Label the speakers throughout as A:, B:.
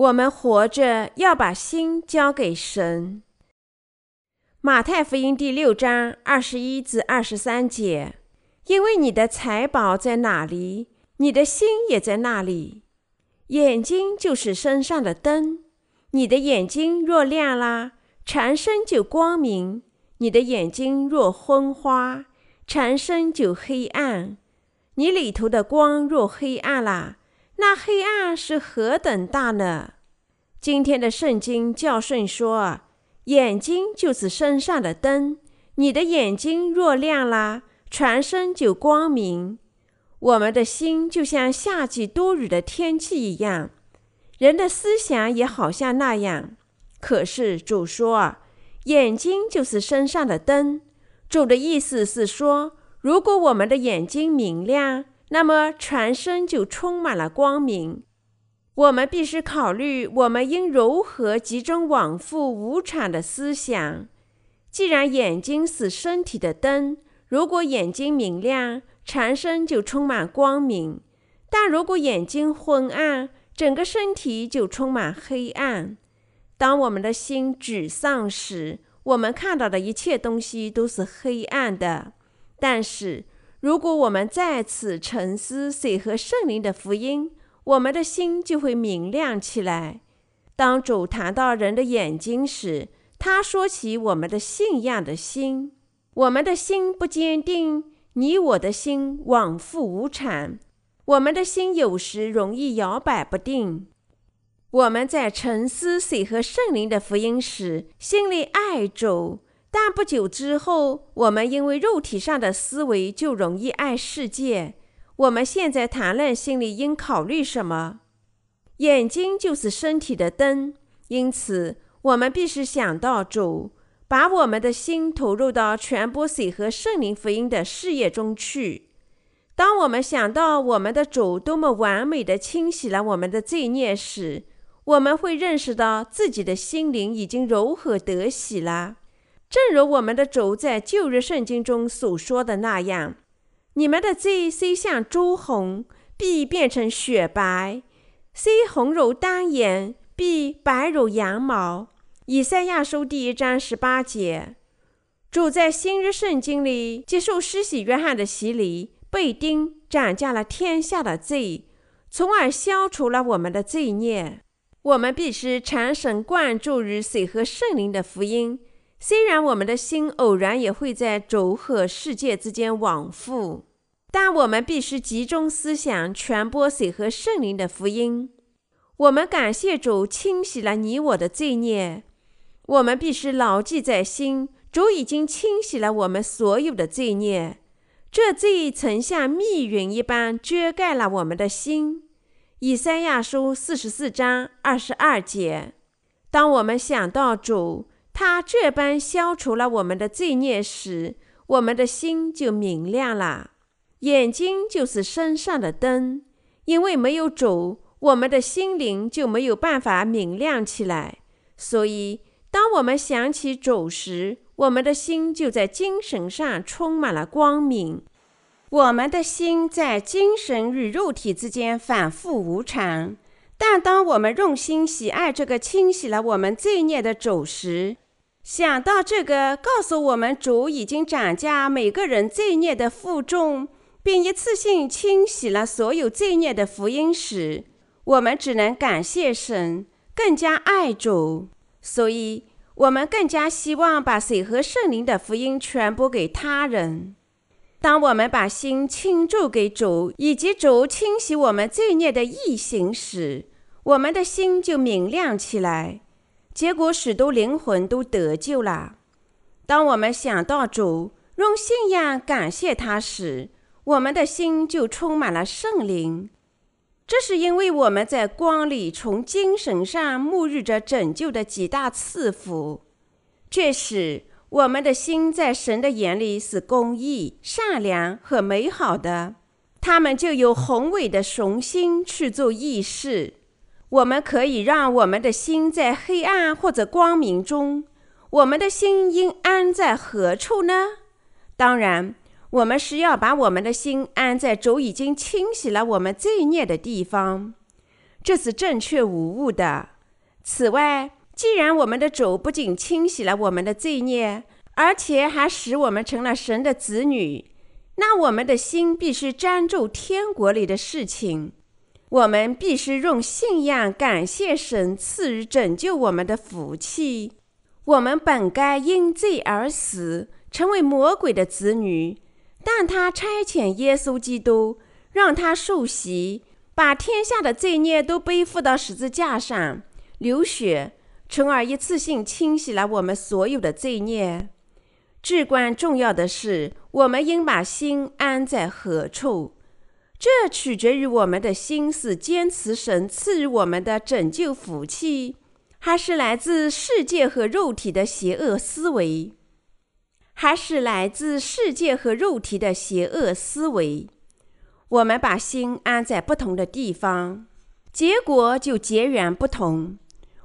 A: 我们活着要把心交给神。马太福音第六章二十一至二十三节：因为你的财宝在哪里，你的心也在那里。眼睛就是身上的灯，你的眼睛若亮啦，全身就光明；你的眼睛若昏花，全身就黑暗。你里头的光若黑暗了，那黑暗是何等大呢？今天的圣经教训说，眼睛就是身上的灯。你的眼睛若亮了，全身就光明。我们的心就像夏季多雨的天气一样，人的思想也好像那样。可是主说，眼睛就是身上的灯。主的意思是说，如果我们的眼睛明亮，那么全身就充满了光明。我们必须考虑，我们应如何集中往复无产的思想。既然眼睛是身体的灯，如果眼睛明亮，全身就充满光明；但如果眼睛昏暗，整个身体就充满黑暗。当我们的心沮丧时，我们看到的一切东西都是黑暗的。但是，如果我们再次沉思水和圣灵的福音，我们的心就会明亮起来。当主谈到人的眼睛时，他说起我们的信仰的心。我们的心不坚定，你我的心往复无常。我们的心有时容易摇摆不定。我们在沉思水和圣灵的福音时，心里爱主。但不久之后，我们因为肉体上的思维就容易爱世界。我们现在谈论心里应考虑什么？眼睛就是身体的灯，因此我们必须想到主，把我们的心投入到传播水和圣灵福音的事业中去。当我们想到我们的主多么完美地清洗了我们的罪孽时，我们会认识到自己的心灵已经柔和得洗了。正如我们的主在旧约圣经中所说的那样：“你们的罪虽像朱红，必变成雪白；虽红如丹颜，必白如羊毛。”以赛亚书第一章十八节。主在新约圣经里接受施洗约翰的洗礼，被钉，斩下了天下的罪，从而消除了我们的罪孽。我们必须全神贯注于水和圣灵的福音。虽然我们的心偶然也会在主和世界之间往复，但我们必须集中思想，传播水和圣灵的福音。我们感谢主清洗了你我的罪孽。我们必须牢记在心，主已经清洗了我们所有的罪孽。这罪曾像密云一般遮盖了我们的心。以赛亚书四十四章二十二节。当我们想到主，他这般消除了我们的罪孽时，我们的心就明亮了。眼睛就是身上的灯，因为没有主，我们的心灵就没有办法明亮起来。所以，当我们想起主时，我们的心就在精神上充满了光明。我们的心在精神与肉体之间反复无常。但当我们用心喜爱这个清洗了我们罪孽的主时，想到这个告诉我们主已经斩价每个人罪孽的负重，并一次性清洗了所有罪孽的福音时，我们只能感谢神，更加爱主，所以我们更加希望把水和圣灵的福音传播给他人。当我们把心倾注给主以及主清洗我们罪孽的义行时，我们的心就明亮起来，结果许多灵魂都得救了。当我们想到主，用信仰感谢他时，我们的心就充满了圣灵。这是因为我们在光里从精神上沐浴着拯救的几大赐福，这使我们的心在神的眼里是公义、善良和美好的。他们就有宏伟的雄心去做义事。我们可以让我们的心在黑暗或者光明中。我们的心应安在何处呢？当然，我们是要把我们的心安在主已经清洗了我们罪孽的地方。这是正确无误的。此外，既然我们的主不仅清洗了我们的罪孽，而且还使我们成了神的子女，那我们的心必须专注天国里的事情。我们必须用信仰感谢神赐予拯救我们的福气。我们本该因罪而死，成为魔鬼的子女，但他差遣耶稣基督，让他受洗，把天下的罪孽都背负到十字架上，流血，从而一次性清洗了我们所有的罪孽。至关重要的是，我们应把心安在何处。这取决于我们的心是坚持神赐予我们的拯救福气，还是来自世界和肉体的邪恶思维，还是来自世界和肉体的邪恶思维。我们把心安在不同的地方，结果就截然不同。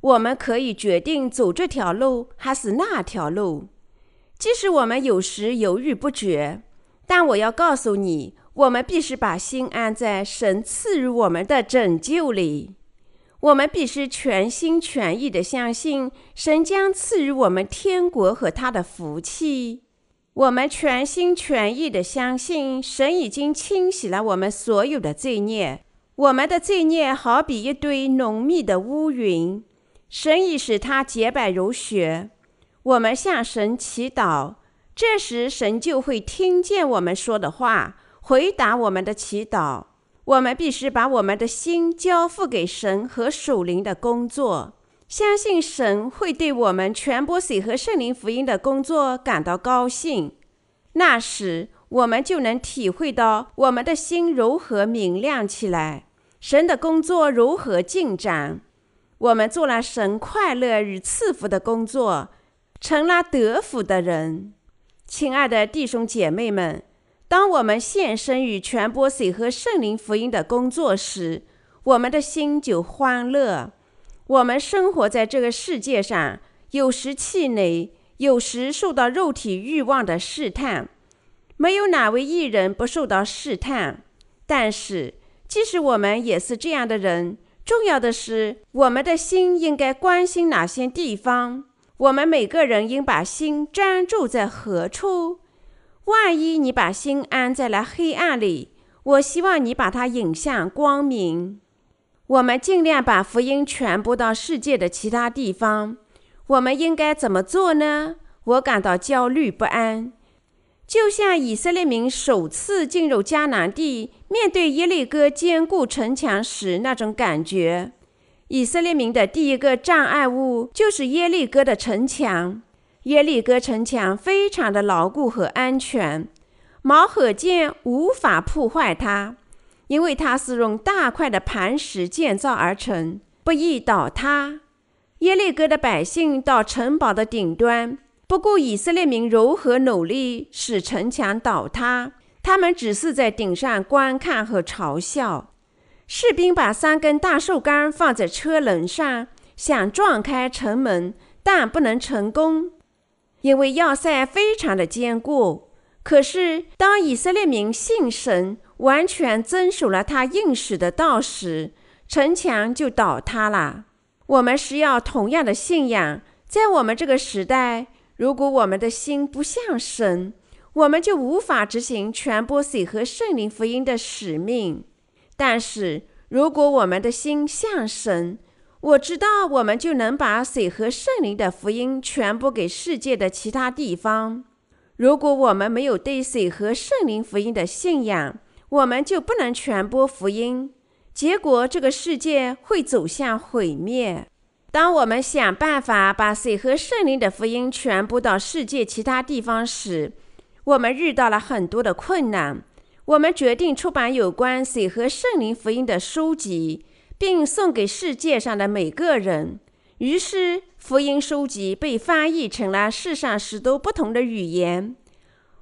A: 我们可以决定走这条路还是那条路，即使我们有时犹豫不决，但我要告诉你。我们必须把心安在神赐予我们的拯救里。我们必须全心全意地相信神将赐予我们天国和他的福气。我们全心全意地相信神已经清洗了我们所有的罪孽。我们的罪孽好比一堆浓密的乌云，神已使它洁白如雪。我们向神祈祷，这时神就会听见我们说的话。回答我们的祈祷，我们必须把我们的心交付给神和属灵的工作，相信神会对我们传播水和圣灵福音的工作感到高兴。那时，我们就能体会到我们的心如何明亮起来，神的工作如何进展。我们做了神快乐与赐福的工作，成了得福的人。亲爱的弟兄姐妹们。当我们献身于传播水和圣灵福音的工作时，我们的心就欢乐。我们生活在这个世界上，有时气馁，有时受到肉体欲望的试探。没有哪位艺人不受到试探。但是，即使我们也是这样的人，重要的是，我们的心应该关心哪些地方？我们每个人应把心专注在何处？万一你把心安在了黑暗里，我希望你把它引向光明。我们尽量把福音传播到世界的其他地方。我们应该怎么做呢？我感到焦虑不安，就像以色列民首次进入迦南地，面对耶利哥坚固城墙时那种感觉。以色列民的第一个障碍物就是耶利哥的城墙。耶利哥城墙非常的牢固和安全，矛和剑无法破坏它，因为它是用大块的磐石建造而成，不易倒塌。耶利哥的百姓到城堡的顶端，不顾以色列民如何努力使城墙倒塌，他们只是在顶上观看和嘲笑。士兵把三根大树干放在车轮上，想撞开城门，但不能成功。因为要塞非常的坚固，可是当以色列民信神，完全遵守了他应许的道时，城墙就倒塌了。我们需要同样的信仰，在我们这个时代，如果我们的心不像神，我们就无法执行传播水和圣灵福音的使命。但是如果我们的心像神，我知道，我们就能把水和圣灵的福音传播给世界的其他地方。如果我们没有对水和圣灵福音的信仰，我们就不能传播福音。结果，这个世界会走向毁灭。当我们想办法把水和圣灵的福音传播到世界其他地方时，我们遇到了很多的困难。我们决定出版有关水和圣灵福音的书籍。并送给世界上的每个人。于是，福音书籍被翻译成了世上许多不同的语言。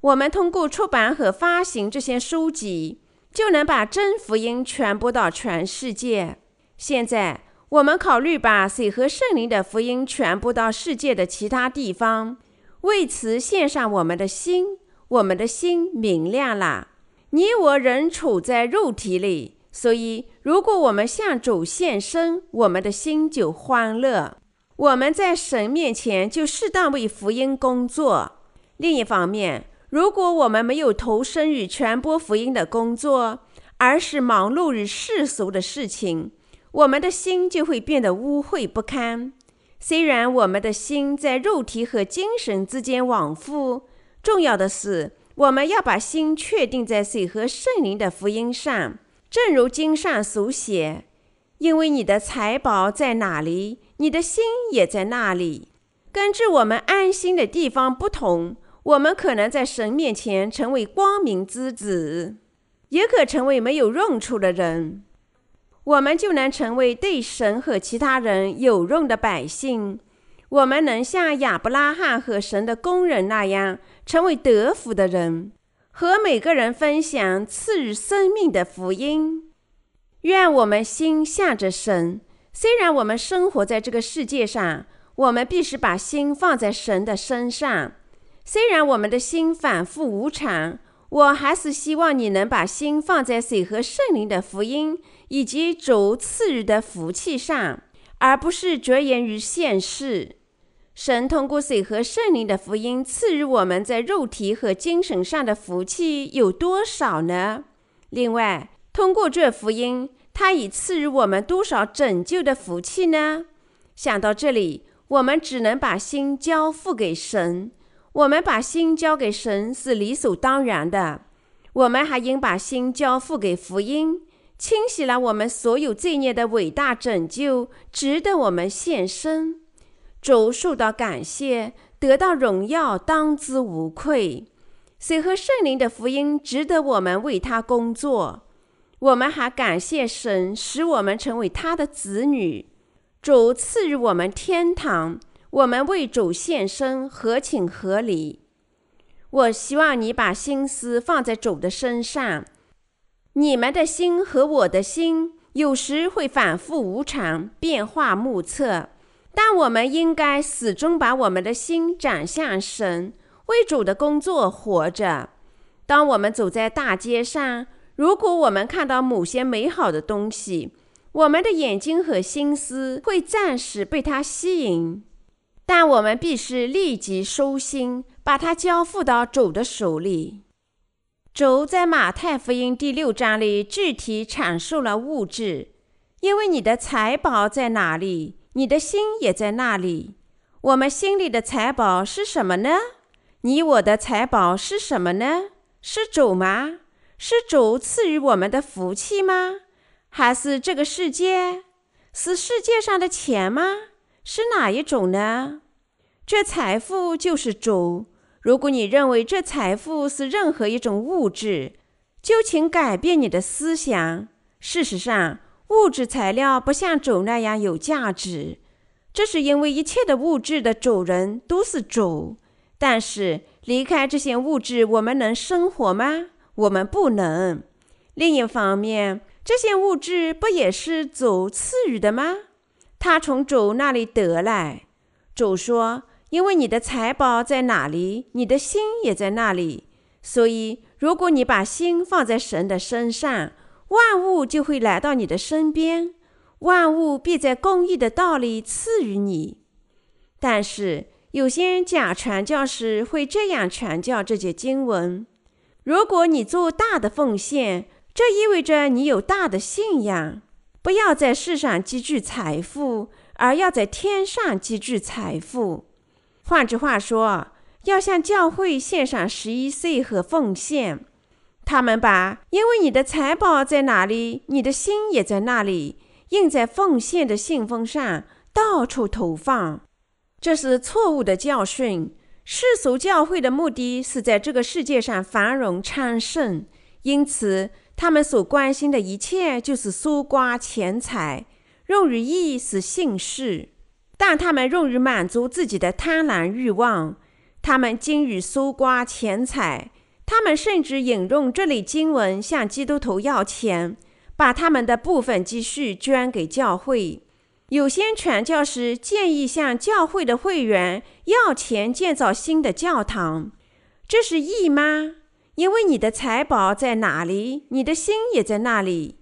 A: 我们通过出版和发行这些书籍，就能把真福音传播到全世界。现在，我们考虑把水和圣灵的福音传播到世界的其他地方。为此，献上我们的心。我们的心明亮了。你我仍处在肉体里。所以，如果我们向主献身，我们的心就欢乐。我们在神面前就适当为福音工作。另一方面，如果我们没有投身于传播福音的工作，而是忙碌于世俗的事情，我们的心就会变得污秽不堪。虽然我们的心在肉体和精神之间往复，重要的是，我们要把心确定在水和圣灵的福音上。正如经上所写：“因为你的财宝在哪里，你的心也在那里。”根据我们安心的地方不同，我们可能在神面前成为光明之子，也可成为没有用处的人。我们就能成为对神和其他人有用的百姓。我们能像亚伯拉罕和神的工人那样，成为得福的人。和每个人分享赐予生命的福音。愿我们心向着神。虽然我们生活在这个世界上，我们必须把心放在神的身上。虽然我们的心反复无常，我还是希望你能把心放在水和圣灵的福音以及主赐予的福气上，而不是着眼于现世。神通过水和圣灵的福音赐予我们在肉体和精神上的福气有多少呢？另外，通过这福音，他已赐予我们多少拯救的福气呢？想到这里，我们只能把心交付给神。我们把心交给神是理所当然的。我们还应把心交付给福音，清洗了我们所有罪孽的伟大拯救，值得我们献身。主受到感谢，得到荣耀，当之无愧。水和圣灵的福音值得我们为他工作。我们还感谢神，使我们成为他的子女。主赐予我们天堂，我们为主献身，合情合理。我希望你把心思放在主的身上。你们的心和我的心有时会反复无常，变化莫测。但我们应该始终把我们的心转向神，为主的工作活着。当我们走在大街上，如果我们看到某些美好的东西，我们的眼睛和心思会暂时被它吸引，但我们必须立即收心，把它交付到主的手里。主在马太福音第六章里具体阐述了物质，因为你的财宝在哪里，你的心也在那里。我们心里的财宝是什么呢？你我的财宝是什么呢？是主吗？是主赐予我们的福气吗？还是这个世界？是世界上的钱吗？是哪一种呢？这财富就是主。如果你认为这财富是任何一种物质，就请改变你的思想。事实上，物质材料不像主那样有价值，这是因为一切的物质的主人都是主。但是离开这些物质，我们能生活吗？我们不能。另一方面，这些物质不也是主赐予的吗？他从主那里得来。主说：“因为你的财宝在哪里，你的心也在那里。所以，如果你把心放在神的身上。”万物就会来到你的身边，万物必在公义的道理赐予你。但是有些人假传教士会这样传教这节经文：如果你做大的奉献，这意味着你有大的信仰。不要在世上积聚财富，而要在天上积聚财富。换句话说，要向教会献上十一岁和奉献。他们把“因为你的财宝在哪里，你的心也在那里”印在奉献的信封上，到处投放。这是错误的教训。世俗教会的目的是在这个世界上繁荣昌盛，因此他们所关心的一切就是搜刮钱财，用于义是信士，但他们用于满足自己的贪婪欲望。他们精于搜刮钱财。他们甚至引用这类经文向基督徒要钱，把他们的部分积蓄捐给教会。有些传教士建议向教会的会员要钱建造新的教堂，这是义吗？因为你的财宝在哪里，你的心也在那里。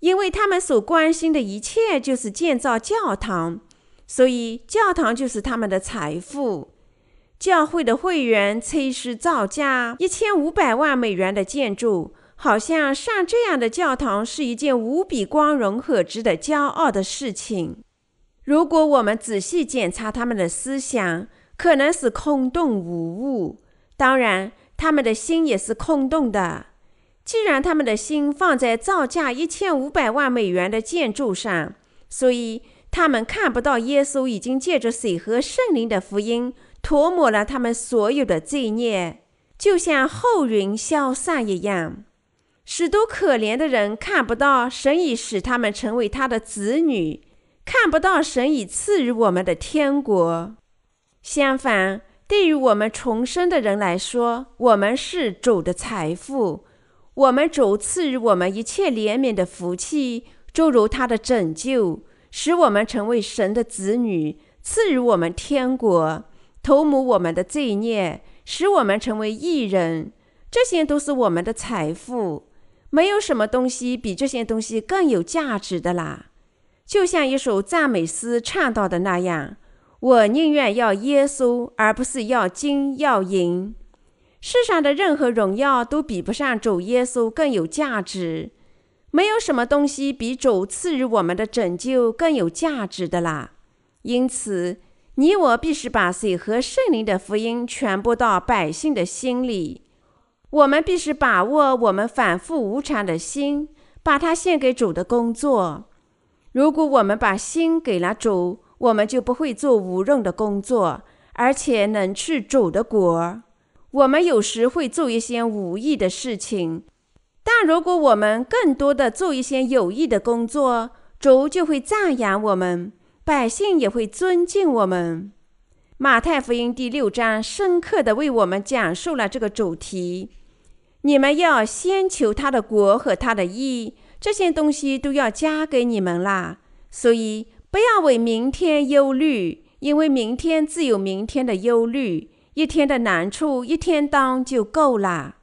A: 因为他们所关心的一切就是建造教堂，所以教堂就是他们的财富。教会的会员催施造价一千五百万美元的建筑，好像上这样的教堂是一件无比光荣和值得骄傲的事情。如果我们仔细检查他们的思想，可能是空洞无物。当然，他们的心也是空洞的。既然他们的心放在造价一千五百万美元的建筑上，所以他们看不到耶稣已经借着水和圣灵的福音。涂抹了他们所有的罪孽，就像后云消散一样。许多可怜的人看不到神已使他们成为他的子女，看不到神已赐予我们的天国。相反，对于我们重生的人来说，我们是主的财富。我们主赐予我们一切怜悯的福气，诸如他的拯救，使我们成为神的子女，赐予我们天国。涂抹我们的罪孽，使我们成为义人，这些都是我们的财富。没有什么东西比这些东西更有价值的啦。就像一首赞美诗唱到的那样：“我宁愿要耶稣，而不是要金要银。世上的任何荣耀都比不上主耶稣更有价值。没有什么东西比主赐予我们的拯救更有价值的啦。因此。”你我必须把水和圣灵的福音传播到百姓的心里。我们必须把握我们反复无常的心，把它献给主的工作。如果我们把心给了主，我们就不会做无用的工作，而且能去主的国。我们有时会做一些无益的事情，但如果我们更多的做一些有益的工作，主就会赞扬我们。百姓也会尊敬我们。马太福音第六章深刻地为我们讲述了这个主题。你们要先求他的国和他的义，这些东西都要加给你们啦。所以不要为明天忧虑，因为明天自有明天的忧虑，一天的难处一天当就够了。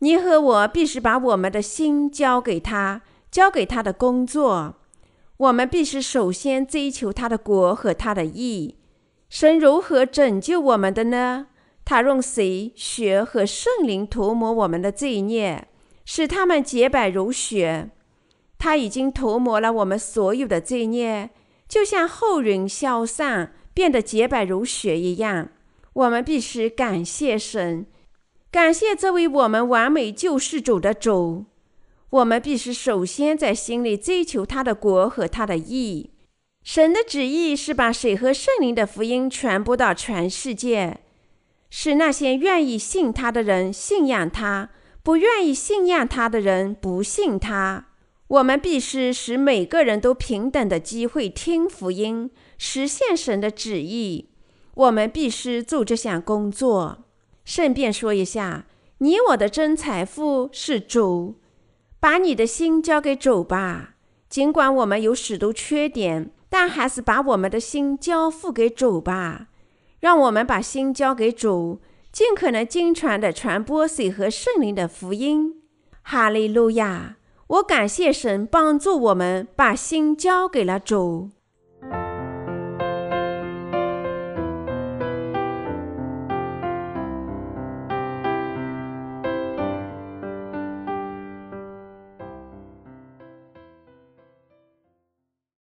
A: 你和我必须把我们的心交给他，交给他的工作。我们必须首先追求他的国和他的义。神如何拯救我们的呢？他用水、血和圣灵涂抹我们的罪孽，使他们洁白如雪。他已经涂抹了我们所有的罪孽，就像后云消散，变得洁白如雪一样。我们必须感谢神，感谢这位我们完美救世主的主。我们必须首先在心里追求他的国和他的义。神的旨意是把水和圣灵的福音传播到全世界，使那些愿意信他的人信仰他，不愿意信仰他的人不信他。我们必须使每个人都平等的机会听福音，实现神的旨意。我们必须做这项工作。顺便说一下，你我的真财富是主。把你的心交给主吧，尽管我们有许多缺点，但还是把我们的心交付给主吧。让我们把心交给主，尽可能经常的传播水和圣灵的福音。哈利路亚！我感谢神帮助我们把心交给了主。